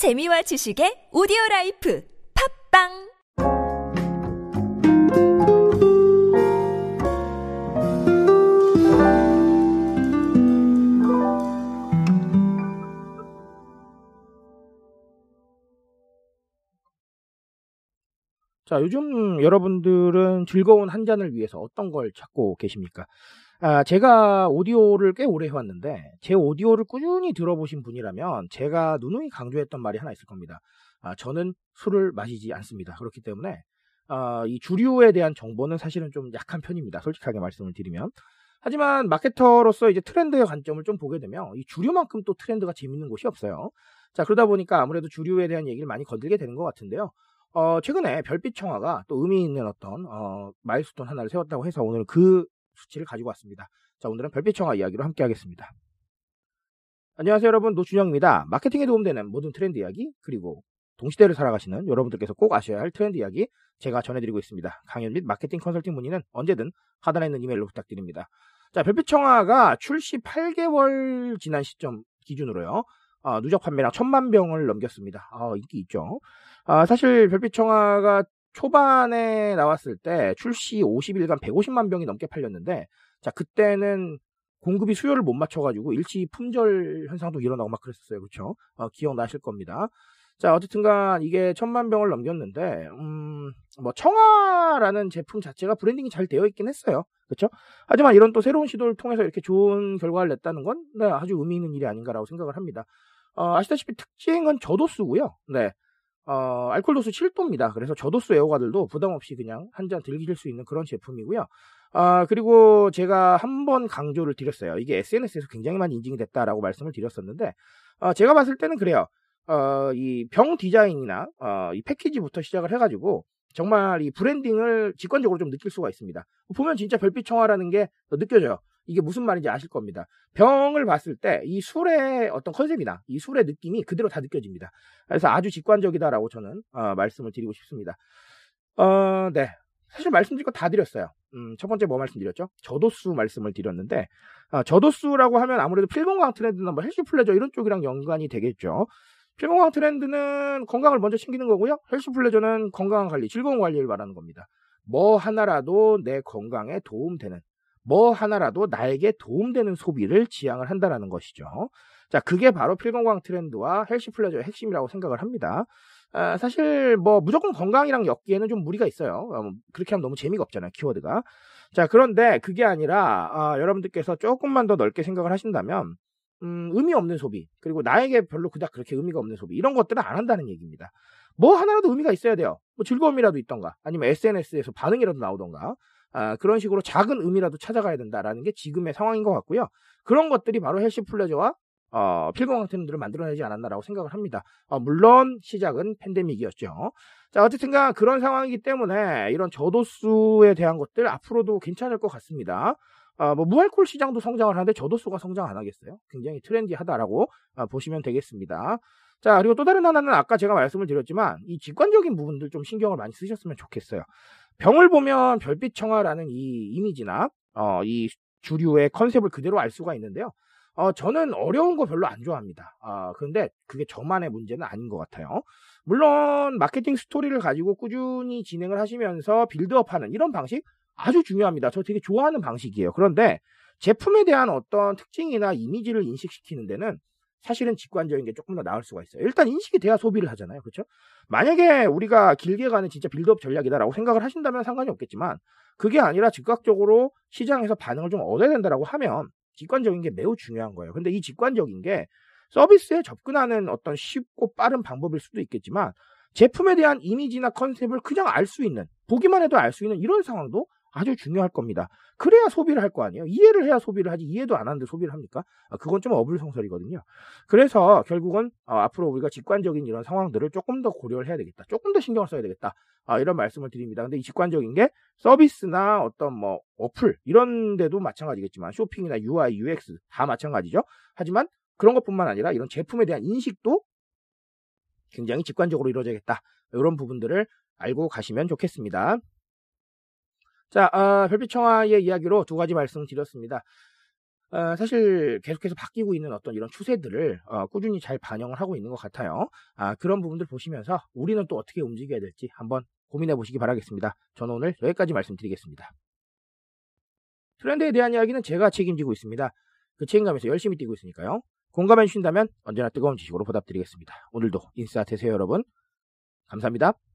재미와 지식의 오디오 라이프 팟빵 자, 요즘 여러분들은 즐거운 한 잔을 위해서 어떤 걸 찾고 계십니까? 아, 제가 오디오를 꽤 오래 해왔는데, 제 오디오를 꾸준히 들어보신 분이라면, 제가 누누이 강조했던 말이 하나 있을 겁니다. 아, 저는 술을 마시지 않습니다. 그렇기 때문에, 아, 이 주류에 대한 정보는 사실은 좀 약한 편입니다. 솔직하게 말씀을 드리면. 하지만 마케터로서 이제 트렌드의 관점을 좀 보게 되면, 이 주류만큼 또 트렌드가 재밌는 곳이 없어요. 자, 그러다 보니까 아무래도 주류에 대한 얘기를 많이 건들게 되는 것 같은데요. 어, 최근에 별빛 청아가 또 의미 있는 어떤, 어, 마일스톤 하나를 세웠다고 해서 오늘 그 수치를 가지고 왔습니다. 자, 오늘은 별빛 청아 이야기로 함께 하겠습니다. 안녕하세요, 여러분. 노준영입니다. 마케팅에 도움되는 모든 트렌드 이야기, 그리고 동시대를 살아가시는 여러분들께서 꼭 아셔야 할 트렌드 이야기 제가 전해드리고 있습니다. 강연 및 마케팅 컨설팅 문의는 언제든 하단에 있는 이메일로 부탁드립니다. 자, 별빛 청아가 출시 8개월 지난 시점 기준으로요. 아, 누적 판매량 천만 병을 넘겼습니다. 아, 인기 있죠. 아, 사실 별빛 청아가 초반에 나왔을 때 출시 50일간 150만 병이 넘게 팔렸는데, 자, 그때는 공급이 수요를 못 맞춰가지고 일시 품절 현상도 일어나고 막 그랬었어요. 그쵸? 어, 기억나실 겁니다. 자, 어쨌든간 이게 천만 병을 넘겼는데, 음, 뭐, 청아라는 제품 자체가 브랜딩이 잘 되어 있긴 했어요. 그쵸? 하지만 이런 또 새로운 시도를 통해서 이렇게 좋은 결과를 냈다는 건, 네, 아주 의미 있는 일이 아닌가라고 생각을 합니다. 어, 아시다시피 특징은 저도수고요. 네. 어, 알코올 도수 7도입니다. 그래서 저도수 애호가들도 부담 없이 그냥 한 잔 들기실 수 있는 그런 제품이고요. 아, 그리고 제가 한 번 강조를 드렸어요. 이게 SNS에서 굉장히 많이 인증이 됐다라고 말씀을 드렸었는데, 어, 제가 봤을 때는 그래요. 어, 이 병 디자인이나, 어, 이 패키지부터 시작을 해가지고, 정말 이 브랜딩을 직관적으로 좀 느낄 수가 있습니다. 보면 진짜 별빛 청아라는 게 느껴져요. 이게 무슨 말인지 아실 겁니다. 병을 봤을 때 이 술의 어떤 컨셉이나 이 술의 느낌이 그대로 다 느껴집니다. 그래서 아주 직관적이다라고 저는 어, 말씀을 드리고 싶습니다. 어, 네. 사실 말씀드릴 거 다 드렸어요. 음, 첫 번째 뭐 말씀드렸죠? 저도수 말씀을 드렸는데, 어, 저도수라고 하면 아무래도 필건강 트렌드나 뭐 healthy pleasure 이런 쪽이랑 연관이 되겠죠. 필건강 트렌드는 건강을 먼저 챙기는 거고요. healthy pleasure는 건강한 관리, 즐거운 관리를 말하는 겁니다. 뭐 하나라도 내 건강에 도움되는, 뭐 하나라도 나에게 도움되는 소비를 지향을 한다라는 것이죠. 자, 그게 바로 필건강 트렌드와 healthy pleasure의 핵심이라고 생각을 합니다. 아, 사실 뭐 무조건 건강이랑 엮기에는 좀 무리가 있어요. 어, 그렇게 하면 너무 재미가 없잖아요, 키워드가. 자, 그런데 그게 아니라 아, 여러분들께서 조금만 더 넓게 생각을 하신다면 음, 의미 없는 소비, 그리고 나에게 별로 그닥 그렇게 의미가 없는 소비, 이런 것들은 안 한다는 얘기입니다. 뭐 하나라도 의미가 있어야 돼요. 뭐 즐거움이라도 있던가, 아니면 SNS에서 반응이라도 나오던가, 아, 그런 식으로 작은 의미라도 찾아가야 된다라는 게 지금의 상황인 것 같고요. 그런 것들이 바로 헬시 플레저와 어, 트렌드를 만들어내지 않았나라고 생각을 합니다. 어, 물론 시작은 팬데믹이었죠. 자, 어쨌든간 그런 상황이기 때문에 이런 저도수에 대한 것들 앞으로도 괜찮을 것 같습니다. 어, 뭐 무알콜 시장도 성장을 하는데 저도수가 성장 안 하겠어요? 굉장히 트렌디하다라고 어, 보시면 되겠습니다. 자, 그리고 또 다른 하나는 아까 제가 말씀을 드렸지만 이 직관적인 부분들 좀 신경을 많이 쓰셨으면 좋겠어요. 병을 보면 별빛 청아라는 이 이미지나 어, 이 주류의 컨셉을 그대로 알 수가 있는데요. 어, 저는 어려운 거 별로 안 좋아합니다. 아, 근데 그게 저만의 문제는 아닌 것 같아요. 물론 마케팅 스토리를 가지고 꾸준히 진행을 하시면서 빌드업 하는 이런 방식 아주 중요합니다. 저 되게 좋아하는 방식이에요. 그런데 제품에 대한 어떤 특징이나 이미지를 인식시키는 데는 사실은 직관적인 게 조금 더 나을 수가 있어요. 일단 인식이 돼야 소비를 하잖아요. 그렇죠? 만약에 우리가 길게 가는 진짜 빌드업 전략이다라고 생각을 하신다면 상관이 없겠지만 그게 아니라 즉각적으로 시장에서 반응을 좀 얻어야 된다라고 하면 직관적인 게 매우 중요한 거예요. 근데 이 직관적인 게 서비스에 접근하는 어떤 쉽고 빠른 방법일 수도 있겠지만 제품에 대한 이미지나 컨셉을 그냥 알 수 있는 보기만 해도 알 수 있는 이런 상황도 아주 중요할 겁니다. 그래야 소비를 할 거 아니에요. 이해를 해야 소비를 하지 이해도 안 하는데 소비를 합니까? 아, 그건 좀 어불성설이거든요. 그래서 결국은 어, 앞으로 우리가 직관적인 이런 상황들을 조금 더 고려를 해야 되겠다. 조금 더 신경을 써야 되겠다. 아, 이런 말씀을 드립니다. 근데 이 직관적인 게 서비스나 어떤 뭐 어플 이런 데도 마찬가지겠지만 쇼핑이나 UI, UX 다 마찬가지죠. 하지만 그런 것뿐만 아니라 이런 제품에 대한 인식도 굉장히 직관적으로 이루어져야겠다. 이런 부분들을 알고 가시면 좋겠습니다. 자, 어, 별빛청아의 이야기로 두 가지 말씀 드렸습니다. 어, 사실 계속해서 바뀌고 있는 어떤 이런 추세들을 어, 꾸준히 잘 반영을 하고 있는 것 같아요. 아, 그런 부분들 보시면서 우리는 또 어떻게 움직여야 될지 한번 고민해 보시기 바라겠습니다. 저는 오늘 여기까지 말씀드리겠습니다. 트렌드에 대한 이야기는 제가 책임지고 있습니다. 그 책임감에서 열심히 뛰고 있으니까요. 공감해 주신다면 언제나 뜨거운 지식으로 보답드리겠습니다. 오늘도 인싸 되세요 여러분. 감사합니다.